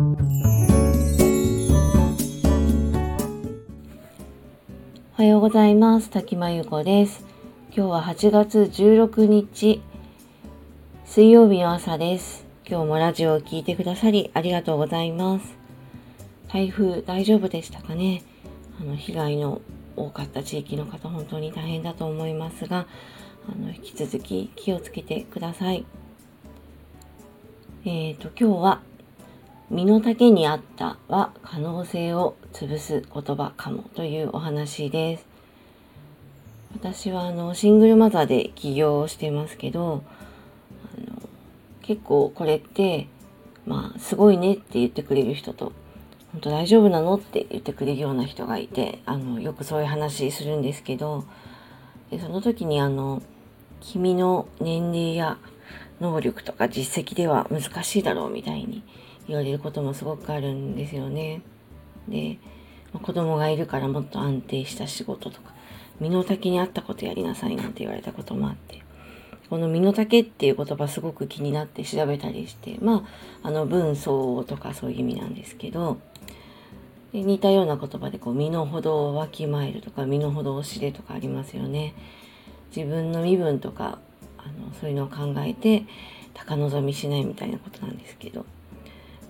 おはようございます。滝真由子です。今日は8月16日水曜日の朝です。今日もラジオを聴いてくださりありがとうございます。台風大丈夫でしたかね？あの被害の多かった地域の方本当に大変だと思いますがあの引き続き気をつけてください。えっ、ー、と今日は身の丈にあったは可能性を潰す言葉かもというお話です。私はあのシングルマザーで起業をしてますけどあの結構これってまあすごいねって言ってくれる人と本当大丈夫なのって言ってくれるような人がいてあのよくそういう話するんですけどでその時にあの君の年齢や能力とか実績では難しいだろうみたいに言われることもすごくあるんですよね。で、子供がいるからもっと安定した仕事とか、身の丈に合ったことやりなさいなんて言われたこともあって、この身の丈っていう言葉すごく気になって調べたりして、まあ、あの文章とかそういう意味なんですけど、で似たような言葉でこう身の程をわきまえるとか身の程を知れとかありますよね。自分の身分とかあのそういうのを考えて高望みしないみたいなことなんですけど。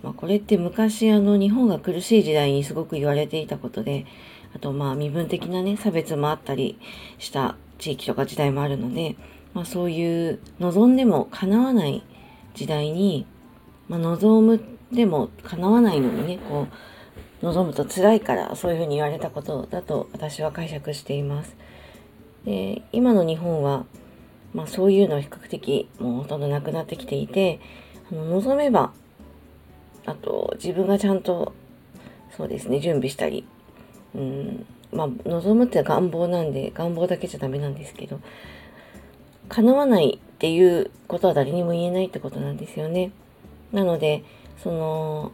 まあ、これって昔あの日本が苦しい時代にすごく言われていたことであとまあ身分的なね差別もあったりした地域とか時代もあるので、まあ、そういう望んでも叶わない時代に、まあ、望むでも叶わないのにねこう望むと辛いからそういうふうに言われたことだと私は解釈しています。で今の日本は、まあ、そういうのは比較的もうほとんどなくなってきていてあの望めばあと自分がちゃんとそうですね準備したりうんまあ望むって願望なんで願望だけじゃダメなんですけど叶わないっていうことは誰にも言えないってことなんですよね。なのでその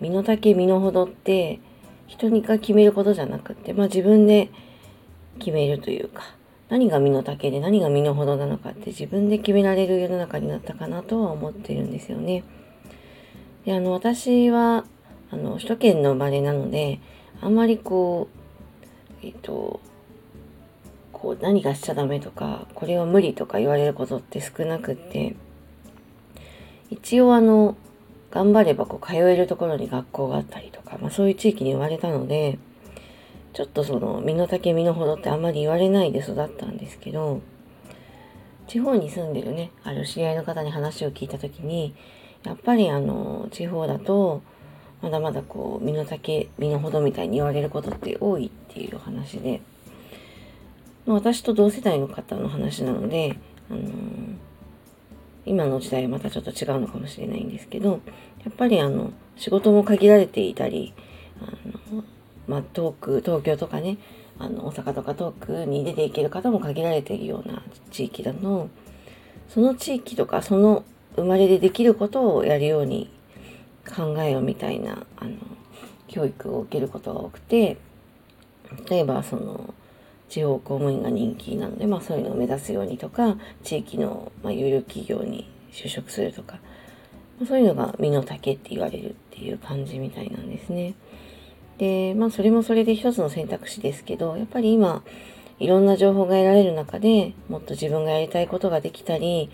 身の丈身の程って人にが決めることじゃなくて、まあ、自分で決めるというか何が身の丈で何が身の程なのかって自分で決められる世の中になったかなとは思ってるんですよね。であの私はあの首都圏の生まれなのであんまりこうえっ、とこう何がしちゃダメとかこれは無理とか言われることって少なくって一応あの頑張ればこう通えるところに学校があったりとか、まあ、そういう地域に生まれたのでちょっとその身の丈身の程ってあんまり言われないで育ったんですけど地方に住んでるねある知り合いの方に話を聞いた時にやっぱりあの地方だとまだまだこう身の丈身の程みたいに言われることって多いっていう話で私と同世代の方の話なので、あの今の時代はまたちょっと違うのかもしれないんですけどやっぱりあの仕事も限られていたりあの、まあ、遠く東京とかねあの大阪とか遠くに出ていける方も限られているような地域だとその地域とかその生まれでできることをやるように考えようみたいなあの教育を受けることが多くて例えばその地方公務員が人気なので、まあ、そういうのを目指すようにとか地域の、まあ、有力企業に就職するとか、まあ、そういうのが身の丈って言われるっていう感じみたいなんですね。でまあそれもそれで一つの選択肢ですけどやっぱり今いろんな情報が得られる中でもっと自分がやりたいことができたり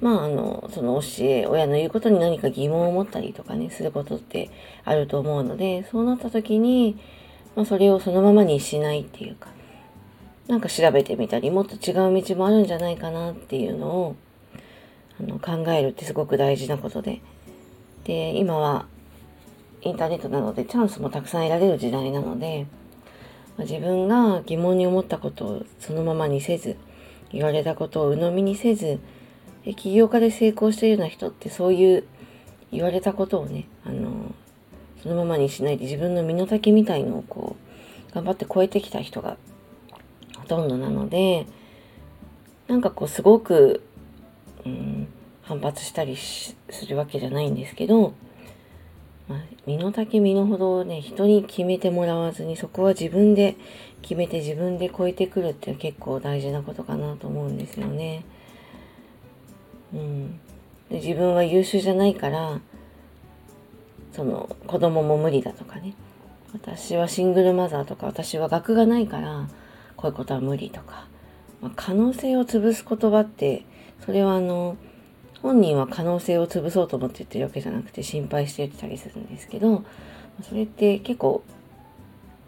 まあ、あの、その教え、親の言うことに何か疑問を持ったりとかね、することってあると思うので、そうなった時に、まあ、それをそのままにしないっていうか、なんか調べてみたり、もっと違う道もあるんじゃないかなっていうのを、あの、考えるってすごく大事なことで。で、今は、インターネットなのでチャンスもたくさん得られる時代なので、まあ、自分が疑問に思ったことをそのままにせず、言われたことを鵜呑みにせず、で起業家で成功してるような人ってそういう言われたことをねあのそのままにしないで自分の身の丈みたいのをこう頑張って超えてきた人がほとんどなのでなんかこうすごく、うん、反発したりするわけじゃないんですけど、まあ、身の丈身の程をね人に決めてもらわずにそこは自分で決めて自分で超えてくるって結構大事なことかなと思うんですよね。うん、で自分は優秀じゃないからその子供も無理だとかね。私はシングルマザーとか私は学がないからこういうことは無理とか、まあ、可能性を潰す言葉ってそれはあの本人は可能性を潰そうと思って言ってるわけじゃなくて心配して言ってたりするんですけどそれって結構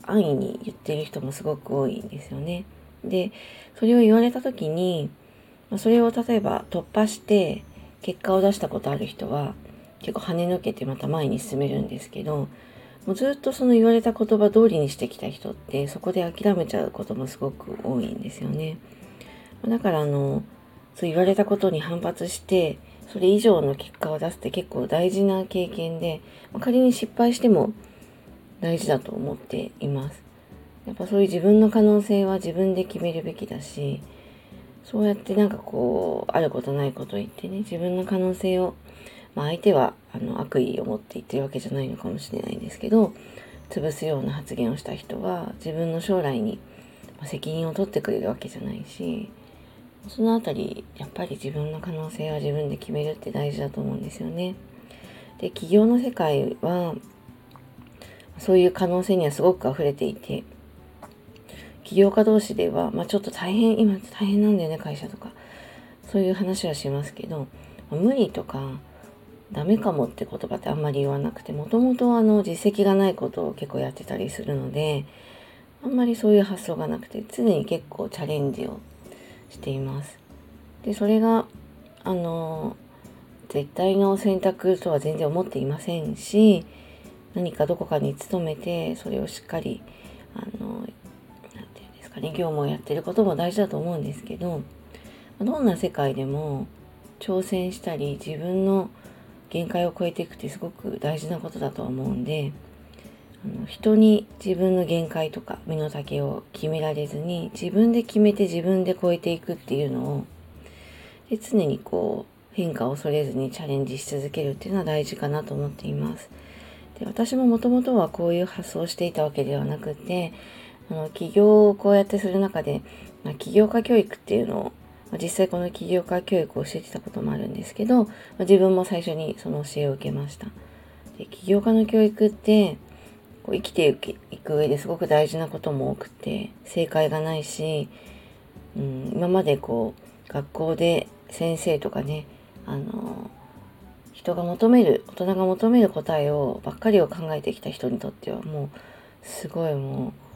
安易に言ってる人もすごく多いんですよね。でそれを言われた時にそれを例えば突破して結果を出したことある人は結構跳ね抜けてまた前に進めるんですけどもうずっとその言われた言葉通りにしてきた人ってそこで諦めちゃうこともすごく多いんですよね。だからあのそう言われたことに反発してそれ以上の結果を出すって結構大事な経験で、ま仮に失敗しても大事だと思っています。やっぱそういう自分の可能性は自分で決めるべきだしそうやってなんかこうあることないこと言ってね自分の可能性を、まあ、相手はあの悪意を持って言ってるわけじゃないのかもしれないんですけど潰すような発言をした人は自分の将来に責任を取ってくれるわけじゃないしそのあたりやっぱり自分の可能性は自分で決めるって大事だと思うんですよね。で企業の世界はそういう可能性にはすごく溢れていて起業家同士では、まあ、ちょっと大変、今大変なんだよね、会社とか。そういう話はしますけど、無理とか、ダメかもって言葉ってあんまり言わなくて、もともとあの実績がないことを結構やってたりするので、あんまりそういう発想がなくて、常に結構チャレンジをしています。で、それが、あの、絶対の選択とは全然思っていませんし、何かどこかに勤めて、それをしっかり、あの、ですかね業務をやってることも大事だと思うんですけどどんな世界でも挑戦したり自分の限界を超えていくってすごく大事なことだと思うんで人に自分の限界とか身の丈を決められずに自分で決めて自分で超えていくっていうのをで常にこう変化を恐れずにチャレンジし続けるっていうのは大事かなと思っています。で私ももともとはこういう発想をしていたわけではなくてあの起業をこうやってする中で、まあ、起業家教育っていうのを、まあ、実際この起業家教育を教えてたこともあるんですけど、まあ、自分も最初にその教えを受けました。で起業家の教育ってこう生きていく上ですごく大事なことも多くて正解がないし、うん、今までこう学校で先生とかねあの人が求める大人が求める答えをばっかりを考えてきた人にとってはもうすごいもう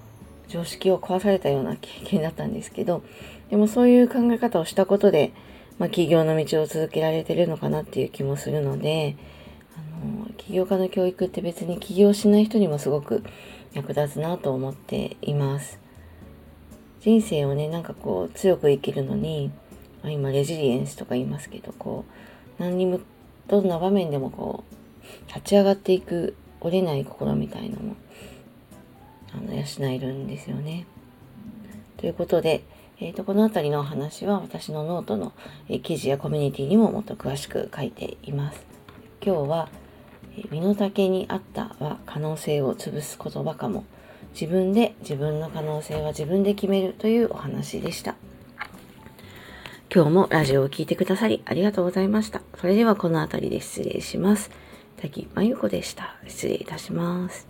常識を壊されたような経験だったんですけど、でもそういう考え方をしたことで、まあ、起業の道を続けられてるのかなっていう気もするので、あの、起業家の教育って別に起業しない人にもすごく役立つなと思っています。人生をね、なんかこう強く生きるのに、まあ、今レジリエンスとか言いますけど、こう、何にも、どんな場面でもこう、立ち上がっていく折れない心みたいのもあの養えるんですよね。ということで、えーと、この辺りのお話は私のノートの、え、記事やコミュニティにももっと詳しく書いています。今日は、身の丈にあったは可能性を潰す言葉かも。自分で自分の可能性は自分で決めるというお話でした。今日もラジオを聴いてくださりありがとうございました。それではこの辺りで失礼します。滝真由子でした。失礼いたします。